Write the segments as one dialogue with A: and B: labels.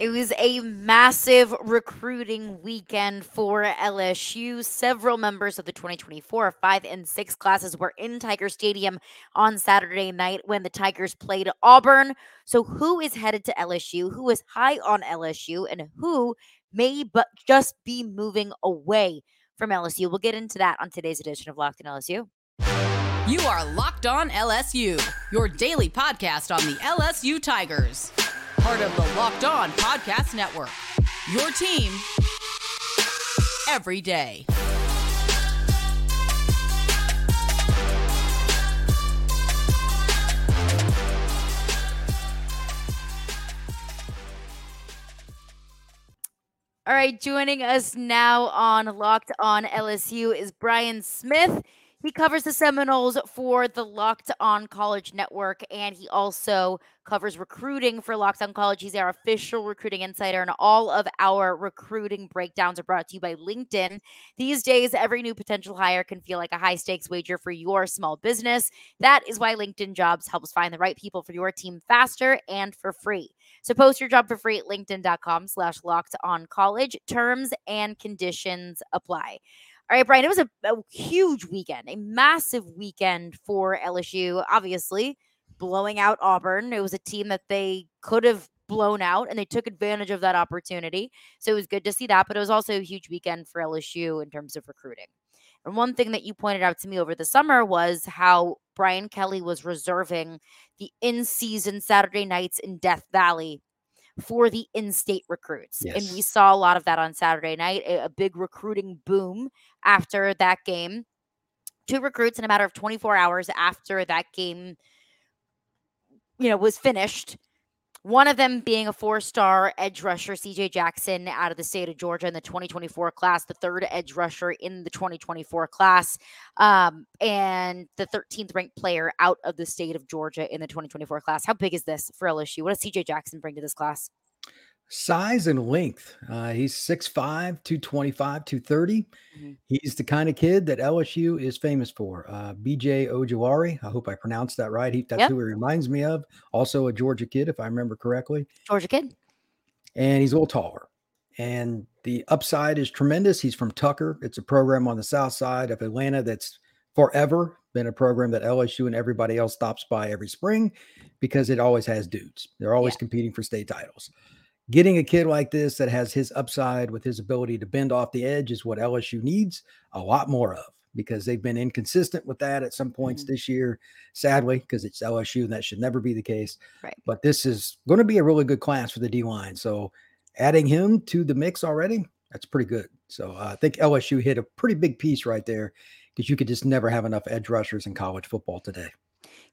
A: It was a massive recruiting weekend for LSU. Several members of the 2024 5 and 6 classes were in Tiger Stadium on Saturday night when the Tigers played Auburn. So, who is headed to LSU? Who is high on LSU? And who may but just be moving away from LSU? We'll get into that on today's edition of Locked on LSU.
B: You are Locked On LSU, your daily podcast on the LSU Tigers part of the Locked On Podcast Network. Your team every day.
A: All right, joining us now on Locked On LSU is Brian Smith. He covers the Seminoles for the Locked On College Network, and he also covers recruiting for Locked On College. He's our official recruiting insider, and all of our recruiting breakdowns are brought to you by LinkedIn. These days, every new potential hire can feel like a high stakes wager for your small business. That is why LinkedIn Jobs helps find the right people for your team faster and for free. So post your job for free at linkedin.com slash locked on college. Terms and conditions apply. All right, Brian, it was a, a, huge weekend, a massive weekend for LSU. Obviously, blowing out Auburn. It was a team that they could have blown out and they took advantage of that opportunity. So it was good to see that, but it was also a huge weekend for LSU in terms of recruiting. And one thing that you pointed out to me over the summer was how Brian Kelly was reserving the in season Saturday nights in Death Valley for the in-state recruits. Yes. And we saw a lot of that on Saturday night, a, a big recruiting boom after that game. Two recruits in a matter of 24 hours after that game you know was finished one of them being a four star edge rusher, CJ Jackson, out of the state of Georgia in the 2024 class, the third edge rusher in the 2024 class, um, and the 13th ranked player out of the state of Georgia in the 2024 class. How big is this for LSU? What does CJ Jackson bring to this class?
C: Size and length. Uh, he's 6'5, 225, 230. Mm-hmm. He's the kind of kid that LSU is famous for. Uh, BJ Ojulari. I hope I pronounced that right. He, that's yep. who he reminds me of. Also a Georgia kid, if I remember correctly.
A: Georgia kid.
C: And he's a little taller. And the upside is tremendous. He's from Tucker. It's a program on the south side of Atlanta that's forever been a program that LSU and everybody else stops by every spring because it always has dudes. They're always yeah. competing for state titles getting a kid like this that has his upside with his ability to bend off the edge is what LSU needs a lot more of because they've been inconsistent with that at some points mm-hmm. this year, sadly, because it's LSU and that should never be the case. Right. But this is going to be a really good class for the D line. So adding him to the mix already, that's pretty good. So uh, I think LSU hit a pretty big piece right there because you could just never have enough edge rushers in college football today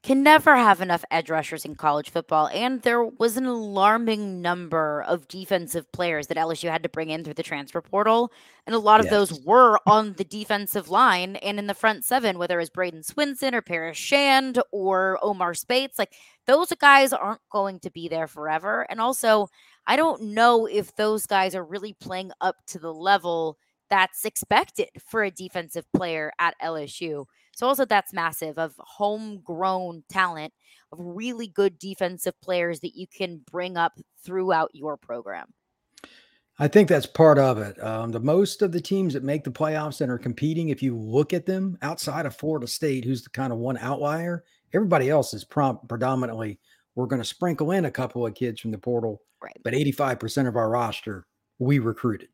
A: can never have enough edge rushers in college football. And there was an alarming number of defensive players that LSU had to bring in through the transfer portal. And a lot of yes. those were on the defensive line and in the front seven, whether it was Bradyn Swinson or Paris Shand or Omar Speights. Like those guys aren't going to be there forever. And also, I don't know if those guys are really playing up to the level that's expected for a defensive player at LSU. So also that's massive of homegrown talent of really good defensive players that you can bring up throughout your program.
C: I think that's part of it. Um, the most of the teams that make the playoffs and are competing, if you look at them outside of Florida State, who's the kind of one outlier, everybody else is prompt predominantly. We're going to sprinkle in a couple of kids from the portal, right. but 85% of our roster we recruited.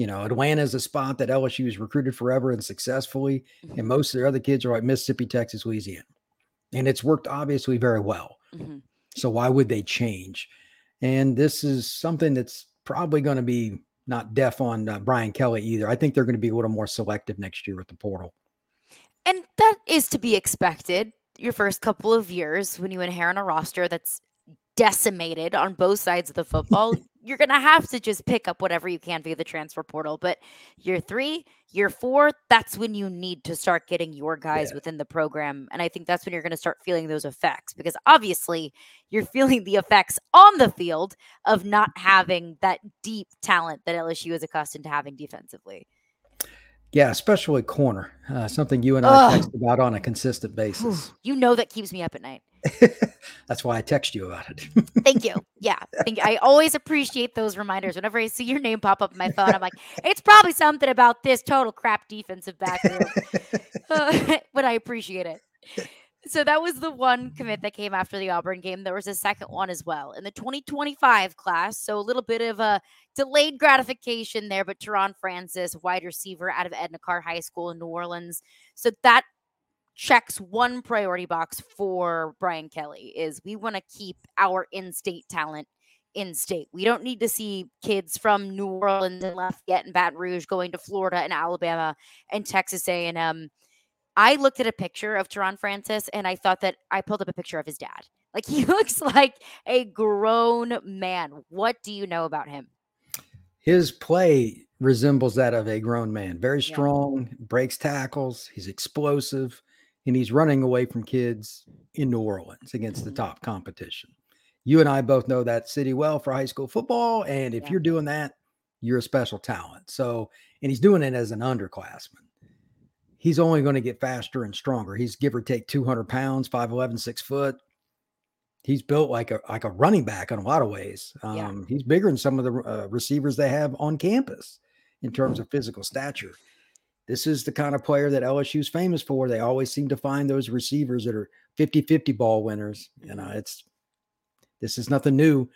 C: You know, Atlanta is a spot that LSU has recruited forever and successfully, mm-hmm. and most of their other kids are like Mississippi, Texas, Louisiana, and it's worked obviously very well. Mm-hmm. So why would they change? And this is something that's probably going to be not deaf on uh, Brian Kelly either. I think they're going to be a little more selective next year with the portal.
A: And that is to be expected. Your first couple of years when you inherit a roster that's decimated on both sides of the football, you're going to have to just pick up whatever you can via the transfer portal. But year three, year four, that's when you need to start getting your guys yeah. within the program. And I think that's when you're going to start feeling those effects because obviously you're feeling the effects on the field of not having that deep talent that LSU is accustomed to having defensively.
C: Yeah, especially corner, uh, something you and I Ugh. text about on a consistent basis.
A: You know that keeps me up at night.
C: That's why I text you about it.
A: Thank you. Yeah, think I always appreciate those reminders. Whenever I see your name pop up on my phone, I'm like, it's probably something about this total crap defensive back uh, but I appreciate it. So that was the one commit that came after the Auburn game. There was a second one as well in the 2025 class. So a little bit of a delayed gratification there, but TaRon Francis, wide receiver out of Edna Karr High School in New Orleans. So that checks one priority box for Brian Kelly is we want to keep our in-state talent in state. We don't need to see kids from New Orleans and Lafayette and Baton Rouge going to Florida and Alabama and Texas A&M I looked at a picture of TaRon Francis and I thought that I pulled up a picture of his dad. Like he looks like a grown man. What do you know about him?
C: His play resembles that of a grown man. Very strong, yeah. breaks tackles, he's explosive, and he's running away from kids in New Orleans against the mm-hmm. top competition. You and I both know that city well for high school football. And if yeah. you're doing that, you're a special talent. So, and he's doing it as an underclassman he's only going to get faster and stronger. He's give or take 200 pounds, 5'11, six foot. He's built like a like a running back in a lot of ways. Um, yeah. He's bigger than some of the uh, receivers they have on campus in terms of physical stature. This is the kind of player that LSU is famous for. They always seem to find those receivers that are 50-50 ball winners. You know, it's this is nothing new.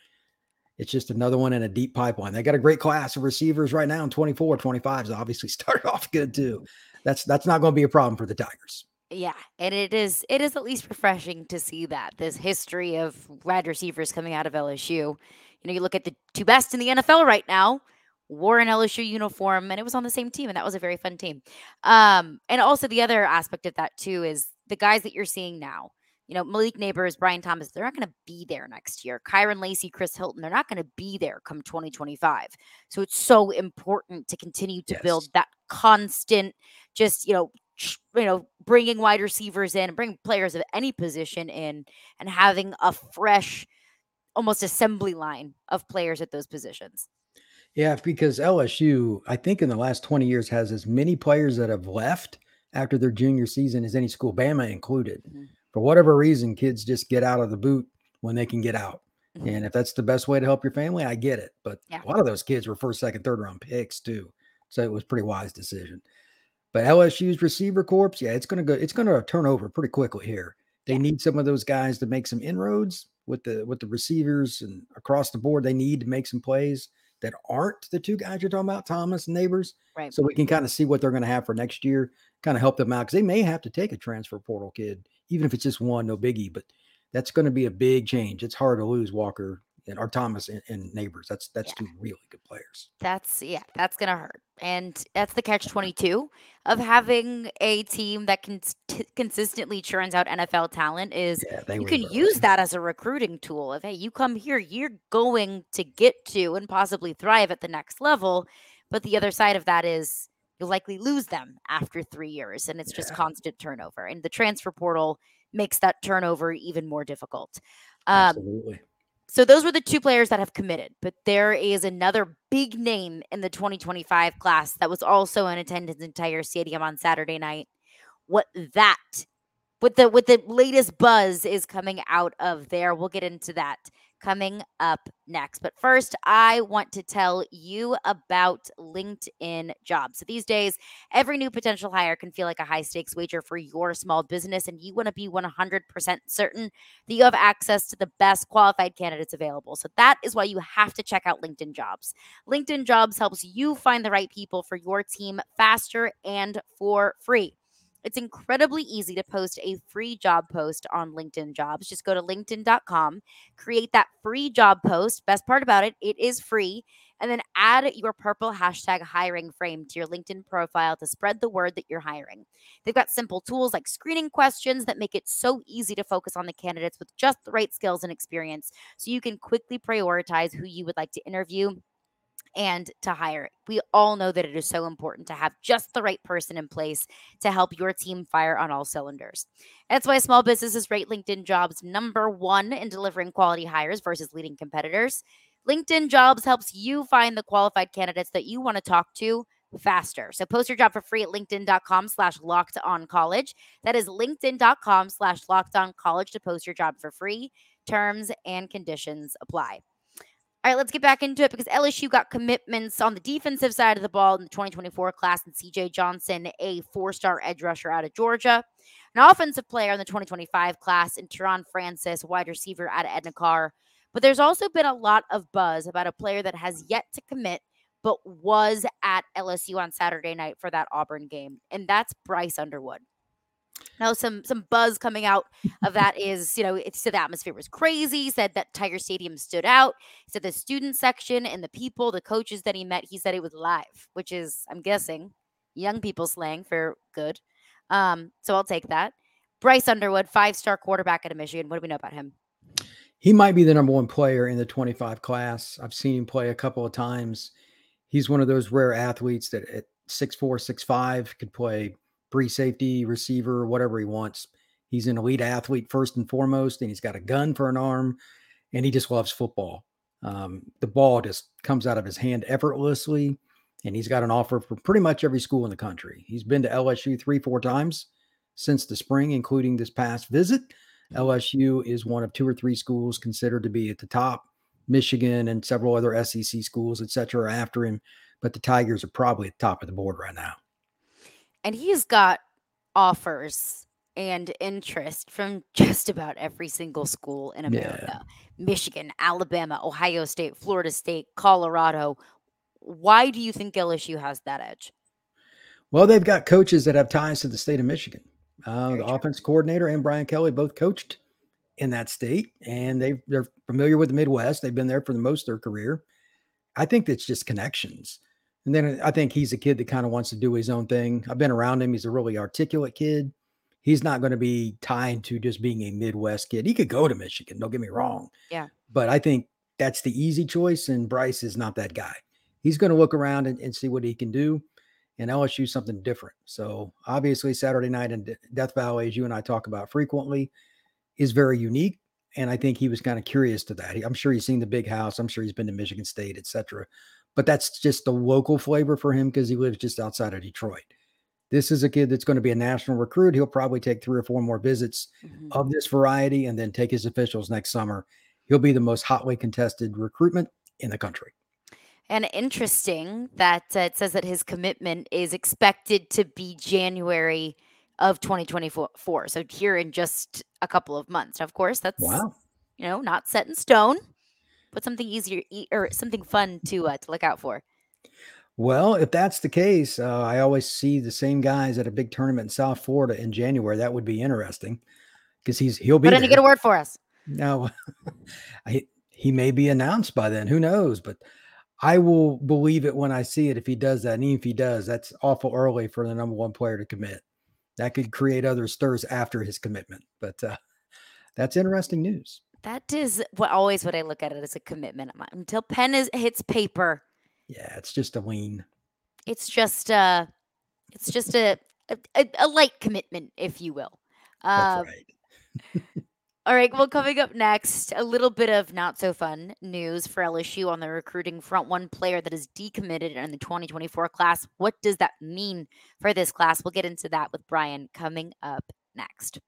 C: It's just another one in a deep pipeline. They got a great class of receivers right now, and 24, 25 is obviously started off good too that's that's not going to be a problem for the Tigers.
A: Yeah, and it is it is at least refreshing to see that this history of wide receivers coming out of LSU. You know, you look at the two best in the NFL right now, wore an LSU uniform, and it was on the same team, and that was a very fun team. Um, and also the other aspect of that too is the guys that you're seeing now. You know, Malik Nabers, Brian Thomas, they're not going to be there next year. Kyren Lacy, Chris Hilton, they're not going to be there come 2025. So it's so important to continue to yes. build that constant, just, you know, you know, bringing wide receivers in, bring players of any position in, and having a fresh, almost assembly line of players at those positions.
C: Yeah, because LSU, I think in the last 20 years, has as many players that have left after their junior season as any school, Bama included. Mm-hmm for whatever reason, kids just get out of the boot when they can get out. Mm-hmm. And if that's the best way to help your family, I get it. But yeah. a lot of those kids were first, second, third round picks too. So it was pretty wise decision. But LSU's receiver corps, yeah, it's gonna go, it's gonna turn over pretty quickly here. They yeah. need some of those guys to make some inroads with the with the receivers and across the board. They need to make some plays that aren't the two guys you're talking about, Thomas and Nabers. Right. So we can kind of see what they're going to have for next year, kind of help them out because they may have to take a transfer portal kid even if it's just one, no biggie. But that's going to be a big change. It's hard to lose Walker and our Thomas and, and Nabers. That's that's yeah. two really good players.
A: That's yeah, that's gonna hurt, and that's the catch twenty two of having a team that can t- consistently churns out NFL talent. Is yeah, you can use that as a recruiting tool. If hey, you come here, you're going to get to and possibly thrive at the next level. But the other side of that is you'll likely lose them after three years. And it's yeah. just constant turnover. And the transfer portal makes that turnover even more difficult. Um, Absolutely. So those were the two players that have committed, but there is another big name in the 2025 class that was also in attendance in Tiger Stadium on Saturday night. What that with the with the latest buzz is coming out of there. We'll get into that coming up next. But first, I want to tell you about LinkedIn jobs. So these days, every new potential hire can feel like a high stakes wager for your small business, and you want to be 100% certain that you have access to the best qualified candidates available. So that is why you have to check out LinkedIn jobs. LinkedIn jobs helps you find the right people for your team faster and for free. It's incredibly easy to post a free job post on LinkedIn Jobs. Just go to linkedin.com, create that free job post. Best part about it, it is free. And then add your purple hashtag hiring frame to your LinkedIn profile to spread the word that you're hiring. They've got simple tools like screening questions that make it so easy to focus on the candidates with just the right skills and experience so you can quickly prioritize who you would like to interview and to hire. We all know that it is so important to have just the right person in place to help your team fire on all cylinders. That's why small businesses rate LinkedIn jobs number one in delivering quality hires versus leading competitors. LinkedIn jobs helps you find the qualified candidates that you want to talk to faster. So post your job for free at linkedin.com slash locked on college. That is linkedin.com slash locked on college to post your job for free. Terms and conditions apply. All right, let's get back into it because LSU got commitments on the defensive side of the ball in the 2024 class, and CJ Johnson, a four star edge rusher out of Georgia. An offensive player in the 2025 class, and TaRon Francis, wide receiver out of Edna Karr. But there's also been a lot of buzz about a player that has yet to commit, but was at LSU on Saturday night for that Auburn game, and that's Bryce Underwood. Now, some some buzz coming out of that is, you know, it said the atmosphere was crazy. Said that Tiger Stadium stood out. Said the student section and the people, the coaches that he met, he said it was live, which is, I'm guessing, young people slang for good. Um, so I'll take that. Bryce Underwood, five star quarterback out of Michigan. What do we know about him?
C: He might be the number one player in the 25 class. I've seen him play a couple of times. He's one of those rare athletes that at 6'4, 6'5 could play free safety, receiver, whatever he wants. He's an elite athlete first and foremost, and he's got a gun for an arm, and he just loves football. Um, the ball just comes out of his hand effortlessly, and he's got an offer for pretty much every school in the country. He's been to LSU three, four times since the spring, including this past visit. LSU is one of two or three schools considered to be at the top. Michigan and several other SEC schools, et cetera, are after him. But the Tigers are probably at the top of the board right now
A: and he's got offers and interest from just about every single school in America yeah. Michigan, Alabama, Ohio State, Florida State, Colorado. Why do you think LSU has that edge?
C: Well, they've got coaches that have ties to the state of Michigan. Uh, the true. offense coordinator and Brian Kelly both coached in that state, and they they're familiar with the Midwest. They've been there for the most of their career. I think it's just connections. And then I think he's a kid that kind of wants to do his own thing. I've been around him. He's a really articulate kid. He's not going to be tied to just being a Midwest kid. He could go to Michigan, don't get me wrong.
A: Yeah.
C: But I think that's the easy choice. And Bryce is not that guy. He's going to look around and, and see what he can do. And LSU something different. So obviously, Saturday night in Death Valley, as you and I talk about frequently, is very unique. And I think he was kind of curious to that. I'm sure he's seen the big house. I'm sure he's been to Michigan State, et cetera but that's just the local flavor for him because he lives just outside of Detroit. This is a kid that's going to be a national recruit. He'll probably take three or four more visits mm-hmm. of this variety and then take his officials next summer. He'll be the most hotly contested recruitment in the country.
A: And interesting that uh, it says that his commitment is expected to be January of 2024. So here in just a couple of months. Of course, that's wow. you know not set in stone but something easier or something fun to uh, to look out for.
C: Well, if that's the case, uh, I always see the same guys at a big tournament in South Florida in January. That would be interesting because he's he'll be.
A: But then get a word for us.
C: No, I, he may be announced by then. Who knows? But I will believe it when I see it. If he does that, and even if he does, that's awful early for the number one player to commit. That could create other stirs after his commitment. But uh, that's interesting news.
A: That is what always what I look at it as a commitment. Until pen is hits paper.
C: Yeah, it's just a lean.
A: It's just uh it's just a a, a light commitment, if you will.
C: Uh, That's right.
A: all right. Well, coming up next, a little bit of not so fun news for LSU on the recruiting front. One player that is decommitted in the 2024 class. What does that mean for this class? We'll get into that with Brian coming up next.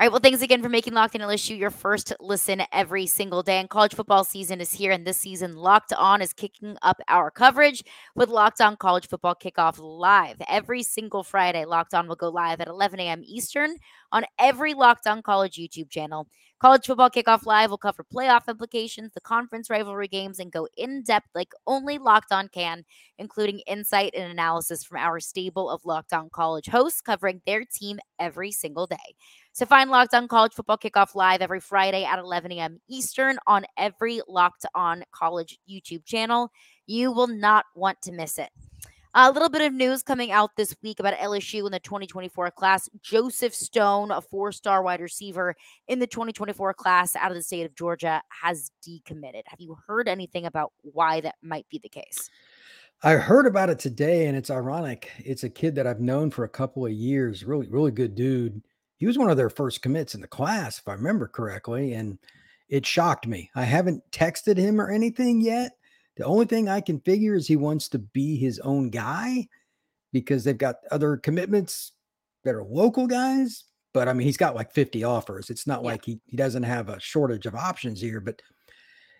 A: All right. Well, thanks again for making Locked On LSU your first listen every single day. And college football season is here, and this season, Locked On is kicking up our coverage with Locked On College Football Kickoff Live. Every single Friday, Locked On will go live at 11 a.m. Eastern on every Locked On College YouTube channel. College Football Kickoff Live will cover playoff implications, the conference rivalry games, and go in depth like only Locked On can, including insight and analysis from our stable of Locked On College hosts covering their team every single day. So find Locked On College Football Kickoff live every Friday at 11 a.m. Eastern on every Locked On College YouTube channel. You will not want to miss it. A little bit of news coming out this week about LSU in the 2024 class. Joseph Stone, a four star wide receiver in the 2024 class out of the state of Georgia, has decommitted. Have you heard anything about why that might be the case?
C: I heard about it today, and it's ironic. It's a kid that I've known for a couple of years. Really, really good dude. He was one of their first commits in the class, if I remember correctly. And it shocked me. I haven't texted him or anything yet the only thing I can figure is he wants to be his own guy because they've got other commitments that are local guys. But I mean, he's got like 50 offers. It's not yeah. like he, he doesn't have a shortage of options here. But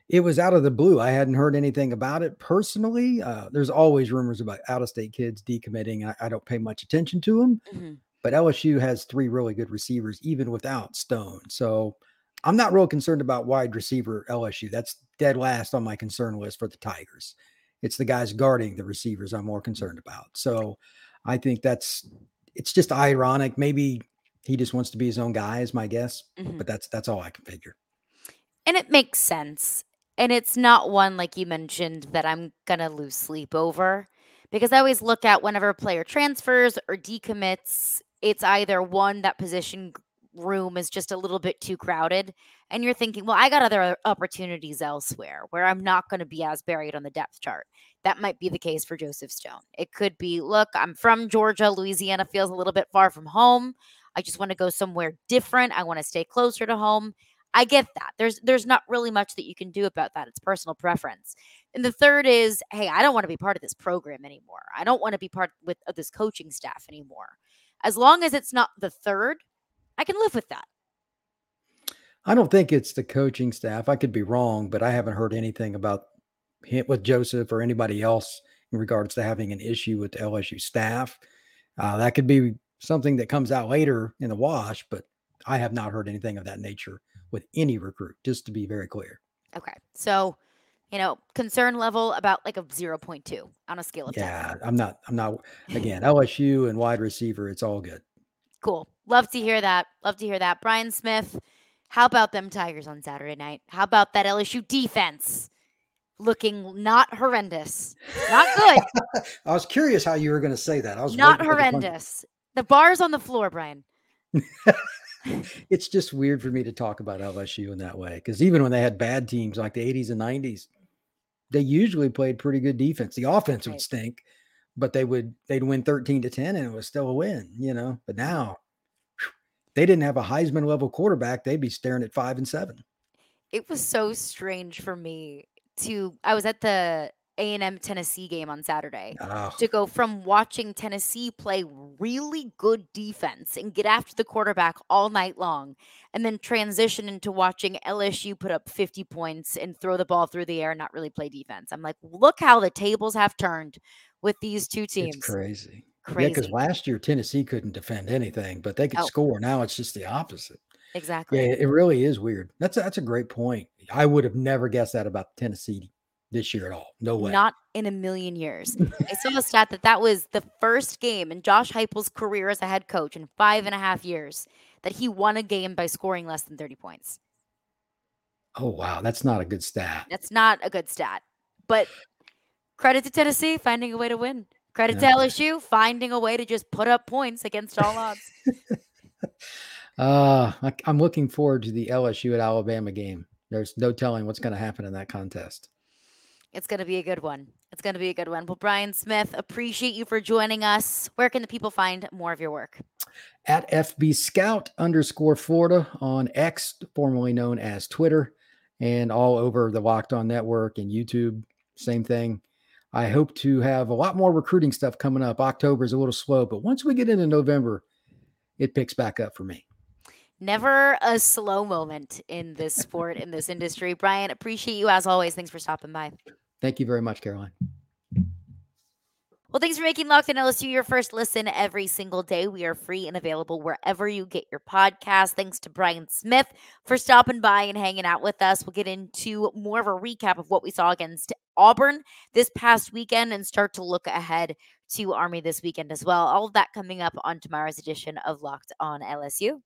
C: it was out of the blue. I hadn't heard anything about it personally. Uh, there's always rumors about out of state kids decommitting. I, I, don't pay much attention to them, mm-hmm. but LSU has three really good receivers, even without Stone. So I'm not real concerned about wide receiver LSU. That's dead last on my concern list for the Tigers. It's the guys guarding the receivers I'm more concerned about. So I think that's it's just ironic. Maybe he just wants to be his own guy, is my guess. Mm-hmm. But that's that's all I can figure.
A: And it makes sense. And it's not one like you mentioned that I'm gonna lose sleep over. Because I always look at whenever a player transfers or decommits, it's either one that position room is just a little bit too crowded and you're thinking well i got other opportunities elsewhere where i'm not going to be as buried on the depth chart. That might be the case for joseph stone. It could be look i'm from georgia louisiana feels a little bit far from home. I just want to go somewhere different. I want to stay closer to home. I get that. There's there's not really much that you can do about that. It's personal preference. And the third is hey i don't want to be part of this program anymore. I don't want to be part with of this coaching staff anymore. As long as it's not the third I can live with that.
C: I don't think it's the coaching staff. I could be wrong, but I haven't heard anything about him with Joseph or anybody else in regards to having an issue with the LSU staff. Uh, that could be something that comes out later in the wash, but I have not heard anything of that nature with any recruit, just to be very clear.
A: Okay. So, you know, concern level about like a 0.2 on a scale of
C: yeah,
A: 10.
C: I'm not, I'm not, again, LSU and wide receiver, it's all good.
A: Cool. Love to hear that. Love to hear that. Brian Smith, how about them Tigers on Saturday night? How about that LSU defense looking not horrendous? Not good.
C: I was curious how you were going to say that. I was
A: not horrendous. The, the bar's on the floor, Brian.
C: it's just weird for me to talk about LSU in that way because even when they had bad teams like the 80s and 90s, they usually played pretty good defense. The offense right. would stink, but they would they'd win 13 to 10 and it was still a win, you know. But now they didn't have a Heisman level quarterback, they'd be staring at five and seven.
A: It was so strange for me to I was at the a&M Tennessee game on Saturday oh. to go from watching Tennessee play really good defense and get after the quarterback all night long and then transition into watching LSU put up 50 points and throw the ball through the air and not really play defense. I'm like, look how the tables have turned with these two teams.
C: It's crazy. Crazy. Yeah, because last year Tennessee couldn't defend anything, but they could oh. score. Now it's just the opposite.
A: Exactly.
C: Yeah, it really is weird. That's a, that's a great point. I would have never guessed that about Tennessee this year at all. No way.
A: Not in a million years. I saw a stat that that was the first game in Josh Heupel's career as a head coach in five and a half years that he won a game by scoring less than 30 points.
C: Oh, wow. That's not a good stat.
A: That's not a good stat. But credit to Tennessee finding a way to win. Credit yeah. to LSU finding a way to just put up points against all odds.
C: uh, I, I'm looking forward to the LSU at Alabama game. There's no telling what's going to happen in that contest.
A: It's going to be a good one. It's going to be a good one. Well, Brian Smith, appreciate you for joining us. Where can the people find more of your work?
C: At FB Scout underscore Florida on X, formerly known as Twitter, and all over the Locked On Network and YouTube. Same thing. I hope to have a lot more recruiting stuff coming up. October is a little slow, but once we get into November, it picks back up for me.
A: Never a slow moment in this sport, in this industry. Brian, appreciate you as always. Thanks for stopping by.
C: Thank you very much, Caroline.
A: Well, thanks for making Locked on LSU your first listen every single day. We are free and available wherever you get your podcast. Thanks to Brian Smith for stopping by and hanging out with us. We'll get into more of a recap of what we saw against Auburn this past weekend and start to look ahead to Army this weekend as well. All of that coming up on tomorrow's edition of Locked on LSU.